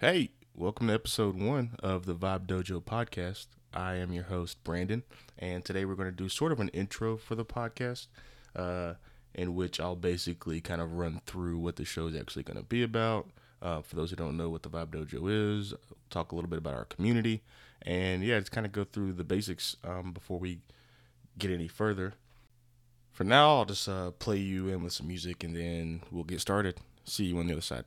Hey, welcome to episode one of the Vibe Dojo podcast. I am your host, Brandon, and today we're going to do sort of an intro for the podcast, uh, in which I'll basically kind of run through what the show is actually going to be about. Uh, for those who don't know what the Vibe Dojo is, talk a little bit about our community, and yeah, just kind of go through the basics um, before we get any further. For now, I'll just uh, play you in with some music, and then we'll get started. See you on the other side.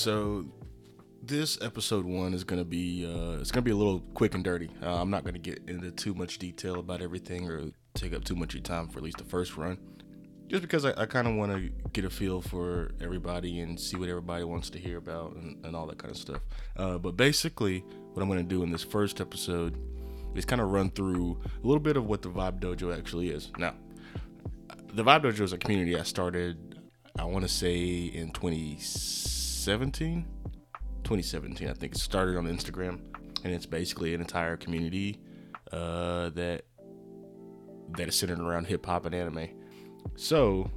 So this episode one is gonna be uh, it's gonna be a little quick and dirty. Uh, I'm not gonna get into too much detail about everything or take up too much of your time for at least the first run, just because I, I kind of want to get a feel for everybody and see what everybody wants to hear about and, and all that kind of stuff. Uh, but basically, what I'm gonna do in this first episode is kind of run through a little bit of what the Vibe Dojo actually is. Now, the Vibe Dojo is a community I started I want to say in 2017, 2017, I think it started on Instagram, and it's basically an entire community uh, that that is centered around hip hop and anime. So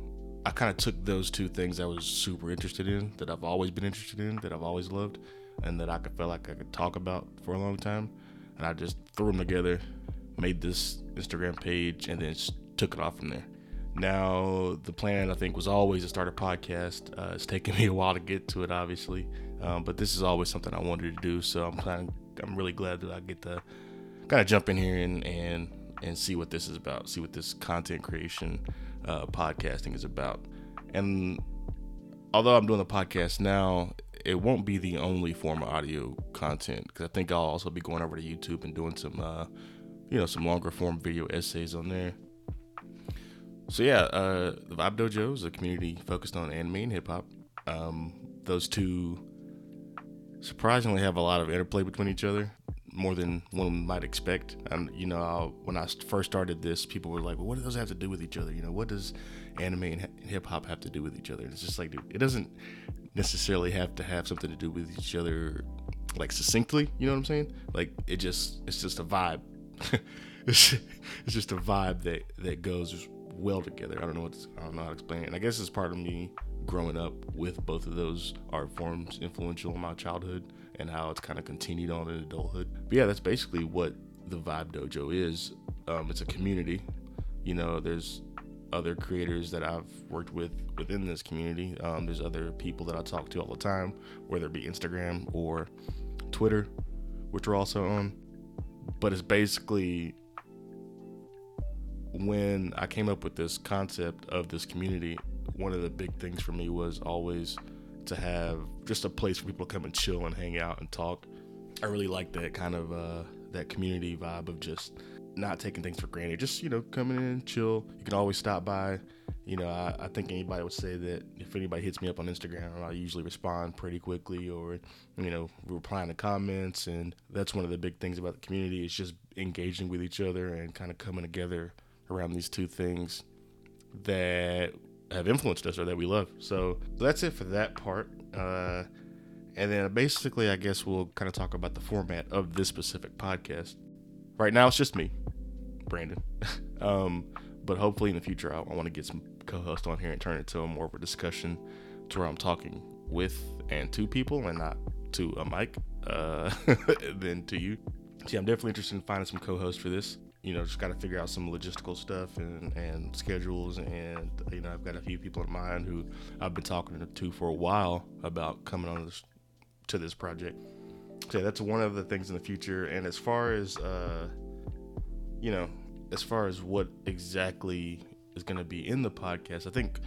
I kind of took those two things I was super interested in, that I've always been interested in, that I've always loved, and that I could feel like I could talk about for a long time, and I just threw them together, made this Instagram page, and then took it off from there. Now, the plan I think was always to start a podcast. Uh, it's taken me a while to get to it, obviously, um, but this is always something I wanted to do. So I'm kind of I'm really glad that I get to kind of jump in here and and and see what this is about, see what this content creation, uh, podcasting is about. And although I'm doing the podcast now, it won't be the only form of audio content because I think I'll also be going over to YouTube and doing some, uh, you know, some longer form video essays on there. So yeah, uh, the Vibe Dojo is a community focused on anime and hip hop. Um, those two surprisingly have a lot of interplay between each other, more than one might expect. And you know, I'll, when I first started this, people were like, "Well, what do those have to do with each other? You know, what does anime and hip hop have to do with each other?" And it's just like, dude, it doesn't necessarily have to have something to do with each other, like succinctly. You know what I'm saying? Like it just, it's just a vibe. it's, it's just a vibe that that goes well together. I don't know what I don't know how to explain it. And I guess it's part of me growing up with both of those art forms influential in my childhood and how it's kind of continued on in adulthood. But yeah, that's basically what the Vibe Dojo is. Um, it's a community. You know, there's other creators that I've worked with within this community. Um, there's other people that I talk to all the time, whether it be Instagram or Twitter, which we're also on. But it's basically when I came up with this concept of this community, one of the big things for me was always to have just a place for people to come and chill and hang out and talk. I really like that kind of uh, that community vibe of just not taking things for granted. Just you know, coming in, chill. You can always stop by. You know, I, I think anybody would say that if anybody hits me up on Instagram, I usually respond pretty quickly, or you know, replying to comments. And that's one of the big things about the community is just engaging with each other and kind of coming together around these two things that have influenced us or that we love. So, that's it for that part. Uh, and then basically, I guess we'll kind of talk about the format of this specific podcast. Right now, it's just me, Brandon. um, but hopefully, in the future, I, I want to get some co-hosts on here and turn it to a more of a discussion to where I'm talking with and to people and not to a mic uh, than to you. See, I'm definitely interested in finding some co-hosts for this you know, just got to figure out some logistical stuff and, and schedules. And, you know, I've got a few people in mind who I've been talking to for a while about coming on this, to this project. So that's one of the things in the future. And as far as, uh, you know, as far as what exactly is going to be in the podcast, I think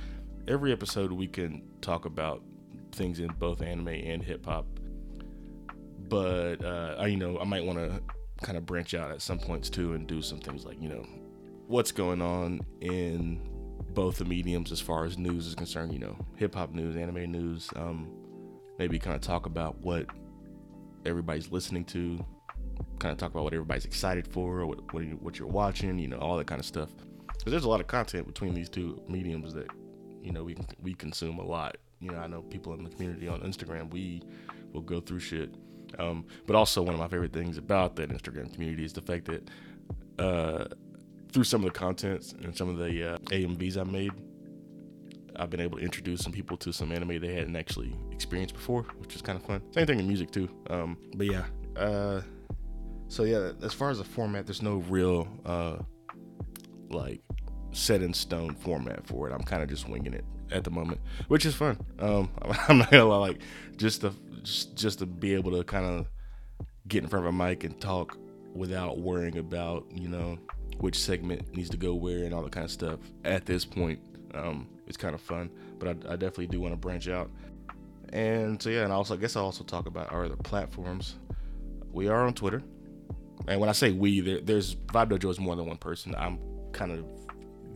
every episode we can talk about things in both anime and hip hop. But, uh, I, you know, I might want to kind of branch out at some points too and do some things like you know what's going on in both the mediums as far as news is concerned. You know, hip hop news, anime news. Um, maybe kind of talk about what everybody's listening to. Kind of talk about what everybody's excited for, or what what, you, what you're watching. You know, all that kind of stuff. Because there's a lot of content between these two mediums that you know we we consume a lot. You know, I know people in the community on Instagram we will go through shit. Um, but also one of my favorite things about that Instagram community is the fact that uh, through some of the contents and some of the uh, AMVs I made, I've been able to introduce some people to some anime they hadn't actually experienced before, which is kind of fun. Same thing in music too. Um, but yeah, uh, so yeah, as far as the format, there's no real uh, like set in stone format for it. I'm kind of just winging it at the moment, which is fun. Um, I'm not gonna lie, like just to just, to be able to kind of get in front of a mic and talk without worrying about you know which segment needs to go where and all that kind of stuff. At this point, um, it's kind of fun, but I, I definitely do want to branch out. And so yeah, and also I guess I'll also talk about our other platforms. We are on Twitter, and when I say we, there, there's Vibe Dojo is more than one person. I'm kind of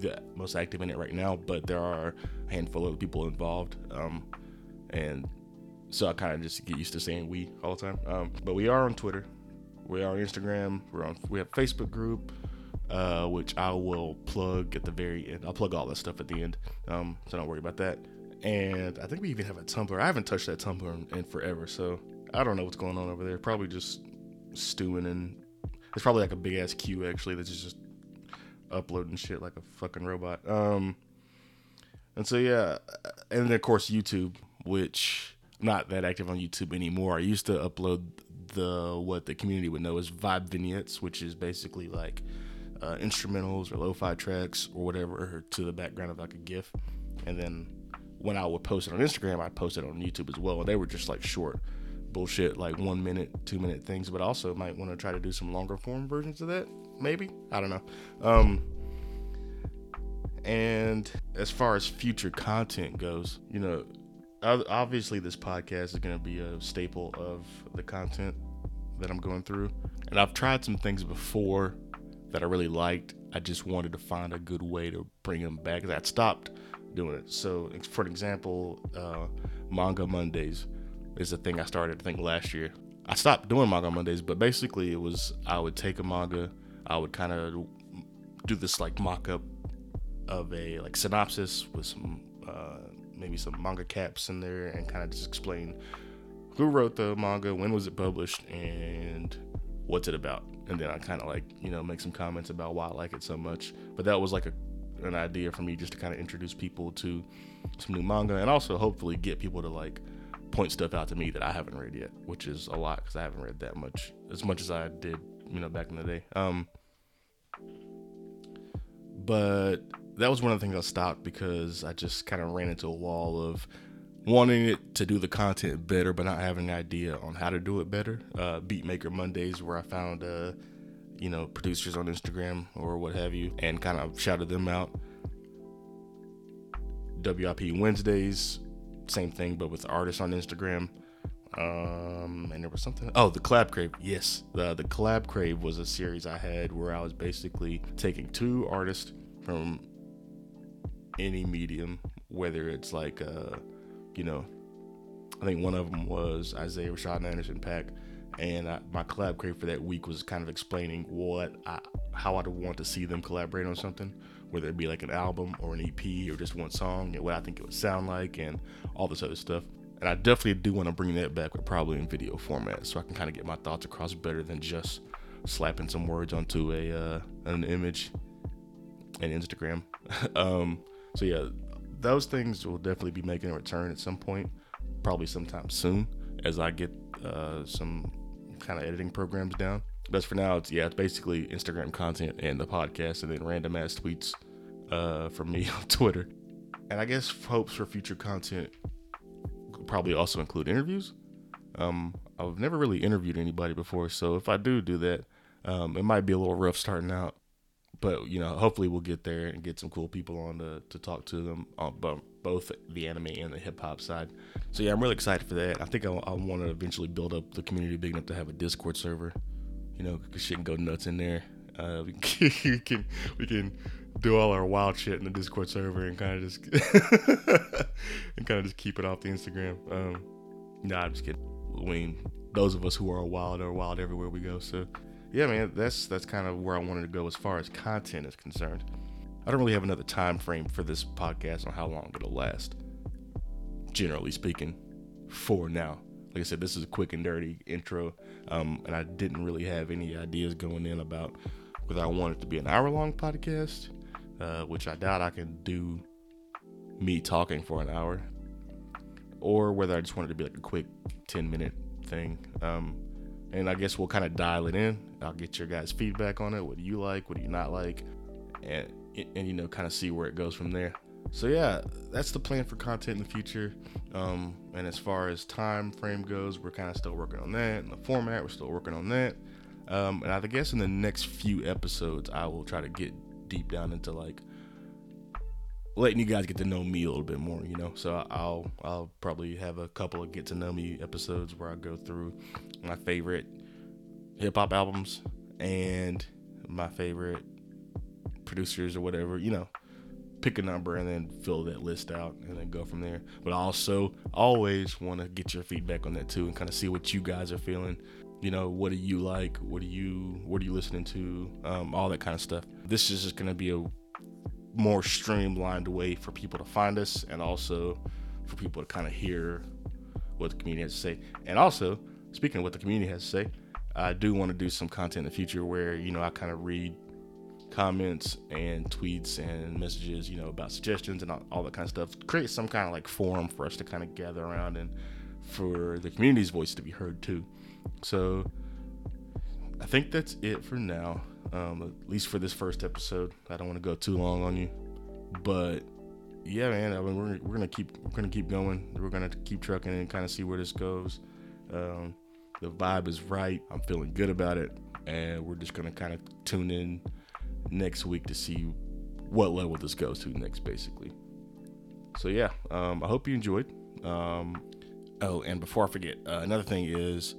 the most active in it right now, but there are a handful of people involved, um, and so I kind of just get used to saying we all the time. Um, but we are on Twitter, we are on Instagram, we're on we have Facebook group, uh, which I will plug at the very end. I'll plug all that stuff at the end, um, so don't worry about that. And I think we even have a Tumblr. I haven't touched that Tumblr in, in forever, so I don't know what's going on over there. Probably just stewing and it's probably like a big ass queue actually that's just uploading shit like a fucking robot. Um, and so yeah, and then of course YouTube, which not that active on YouTube anymore. I used to upload the what the community would know as vibe vignettes, which is basically like uh, instrumentals or lo-fi tracks or whatever to the background of like a GIF, and then when I would post it on Instagram, I'd post it on YouTube as well. And they were just like short bullshit, like one minute, two minute things, but also might want to try to do some longer form versions of that. Maybe I don't know. Um, and as far as future content goes, you know, obviously this podcast is going to be a staple of the content that I'm going through. And I've tried some things before that I really liked. I just wanted to find a good way to bring them back. I stopped doing it. So, for example, uh, Manga Mondays is a thing I started, I think, last year. I stopped doing Manga Mondays, but basically it was I would take a manga, I would kind of do this like mock up of a like synopsis with some uh, maybe some manga caps in there and kind of just explain who wrote the manga, when was it published, and what's it about. And then I kind of like you know make some comments about why I like it so much. But that was like a an idea for me just to kind of introduce people to some new manga and also hopefully get people to like point stuff out to me that I haven't read yet, which is a lot because I haven't read that much as much as I did, you know, back in the day. Um, but that was one of the things I stopped because I just kind of ran into a wall of wanting it to do the content better, but not having an idea on how to do it better. Uh, Beatmaker Mondays, where I found, uh, you know, producers on Instagram or what have you, and kind of shouted them out. WIP Wednesdays, same thing, but with artists on Instagram. Um, and there was something. Oh, the Collab Crave. Yes, the the Collab Crave was a series I had where I was basically taking two artists from any medium, whether it's like, uh, you know, I think one of them was Isaiah Rashad and Anderson .Paak, and I, my collab crave for that week was kind of explaining what I, how I'd want to see them collaborate on something, whether it be like an album or an EP or just one song, and what I think it would sound like, and all this other stuff. And I definitely do want to bring that back, but probably in video format, so I can kind of get my thoughts across better than just slapping some words onto a uh, an image and Instagram. um, so yeah, those things will definitely be making a return at some point, probably sometime soon, as I get uh, some kind of editing programs down. But for now, it's yeah, it's basically Instagram content and the podcast, and then random ass tweets uh, from me on Twitter. And I guess hopes for future content probably also include interviews. Um, I've never really interviewed anybody before, so if I do do that, um, it might be a little rough starting out but you know, hopefully we'll get there and get some cool people on to, to talk to them on both the anime and the hip hop side. So yeah, I'm really excited for that. I think I, I want to eventually build up the community big enough to have a Discord server. you know, shit can go nuts in there. Uh, we, can, we can we can do all our wild shit in the Discord server and kind of just and kind of just keep it off the Instagram. Um, nah, I'm just kidding. I mean, those of us who are wild are wild everywhere we go. So, yeah, man, that's that's kind of where I wanted to go as far as content is concerned. I don't really have another time frame for this podcast on how long it'll last. Generally speaking, for now. Like I said, this is a quick and dirty intro, um, and I didn't really have any ideas going in about whether I want it to be an hour long podcast, uh, which I doubt I can do me talking for an hour, or whether I just wanted to be like a quick 10 minute thing. Um, and I guess we'll kind of dial it in. I'll get your guys' feedback on it. What do you like? What do you not like? And, and you know, kind of see where it goes from there. So yeah, that's the plan for content in the future. Um, and as far as time frame goes, we're kind of still working on that. And the format, we're still working on that. Um, and I guess in the next few episodes, I will try to get deep down into like letting you guys get to know me a little bit more, you know. So I'll I'll probably have a couple of get to know me episodes where I go through my favorite hip hop albums and my favorite producers or whatever, you know. Pick a number and then fill that list out and then go from there. But I also always want to get your feedback on that too and kind of see what you guys are feeling. You know, what do you like? What do you what are you listening to? Um, all that kind of stuff. This is just gonna be a more streamlined way for people to find us and also for people to kind of hear what the community has to say. And also, speaking of what the community has to say, I do want to do some content in the future where, you know, I kind of read comments and tweets and messages, you know, about suggestions and all, all that kind of stuff. Create some kind of like forum for us to kind of gather around and for the community's voice to be heard too. So I think that's it for now um, at least for this first episode. I don't want to go too long on you, but yeah, man. I mean, we're, we're gonna keep we're gonna keep going. We're gonna keep trucking and kind of see where this goes. Um, the vibe is right. I'm feeling good about it, and we're just gonna kind of tune in next week to see what level this goes to next, basically. So yeah, um, I hope you enjoyed. Um, oh, and before I forget, uh, another thing is,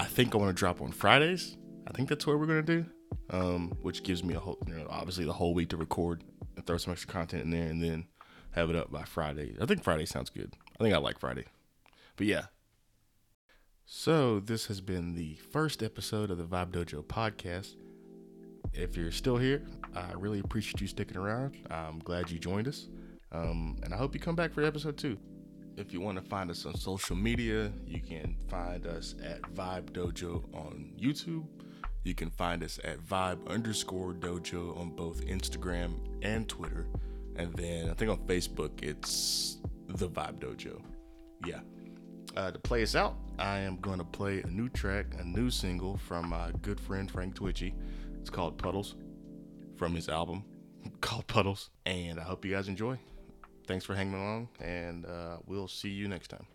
I think I want to drop on Fridays. I think that's what we're gonna do um, which gives me a whole, you know, obviously the whole week to record and throw some extra content in there, and then have it up by Friday. I think Friday sounds good. I think I like Friday, but yeah. So this has been the first episode of the Vibe Dojo podcast. If you're still here, I really appreciate you sticking around. I'm glad you joined us, um, and I hope you come back for episode two. If you want to find us on social media, you can find us at Vibe Dojo on YouTube you can find us at vibe underscore dojo on both Instagram and Twitter. And then I think on Facebook, it's the Vibe Dojo. Yeah. Uh, to play us out, I am going to play a new track, a new single from my good friend Frank Twitchy. It's called Puddles from his album called Puddles. And I hope you guys enjoy. Thanks for hanging along, and uh, we'll see you next time.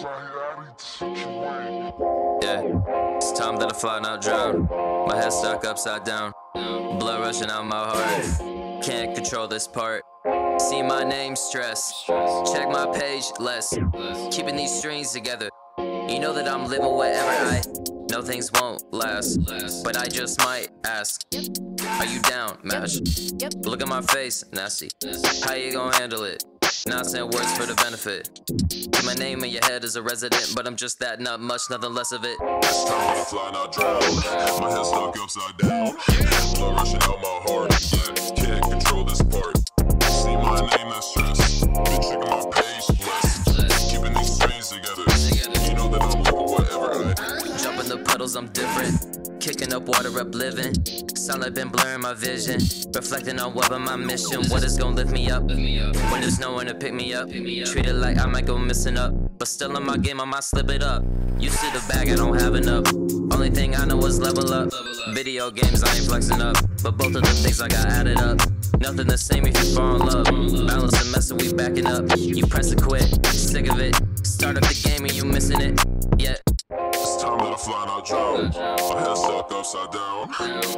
Yeah, it's time that I fly, not drown. My head stuck upside down. Blood rushing out my heart. Can't control this part. See my name stress. Check my page less. Keeping these strings together. You know that I'm living wherever I know things won't last. But I just might ask. Are you down, Mash? Look at my face, nasty. How you gonna handle it? Not saying words for the benefit. My name in your head is a resident, but I'm just that, not much, nothing less of it. Time to fly, not drown. My head stuck upside down. Blood rushing out my heart. Can't control this part. See my name in stress. Been checking my page less. Keeping these strings together. You know that I'm looking whatever I. Jumping the puddles, I'm different. Kicking up water, up living. Sunlight been blurring my vision. Reflecting on what my mission. What is gonna lift me up? When there's no one to pick me up. Treat it like I might go missing up. But still in my game, I might slip it up. You see the bag, I don't have enough. Only thing I know is level up. Video games, I ain't flexing up. But both of the things I got added up. Nothing the same if you fall in love. Balance and mess, we backing up. You press to quit, sick of it. Start up the game and you missing it. Yeah flying, I drone, My head stuck upside down.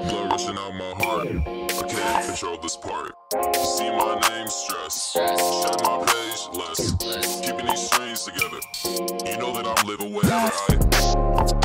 Blood rushing out my heart. I can't control this part. See my name stress. Shed my page less. Keeping these strings together. You know that I'm living where I.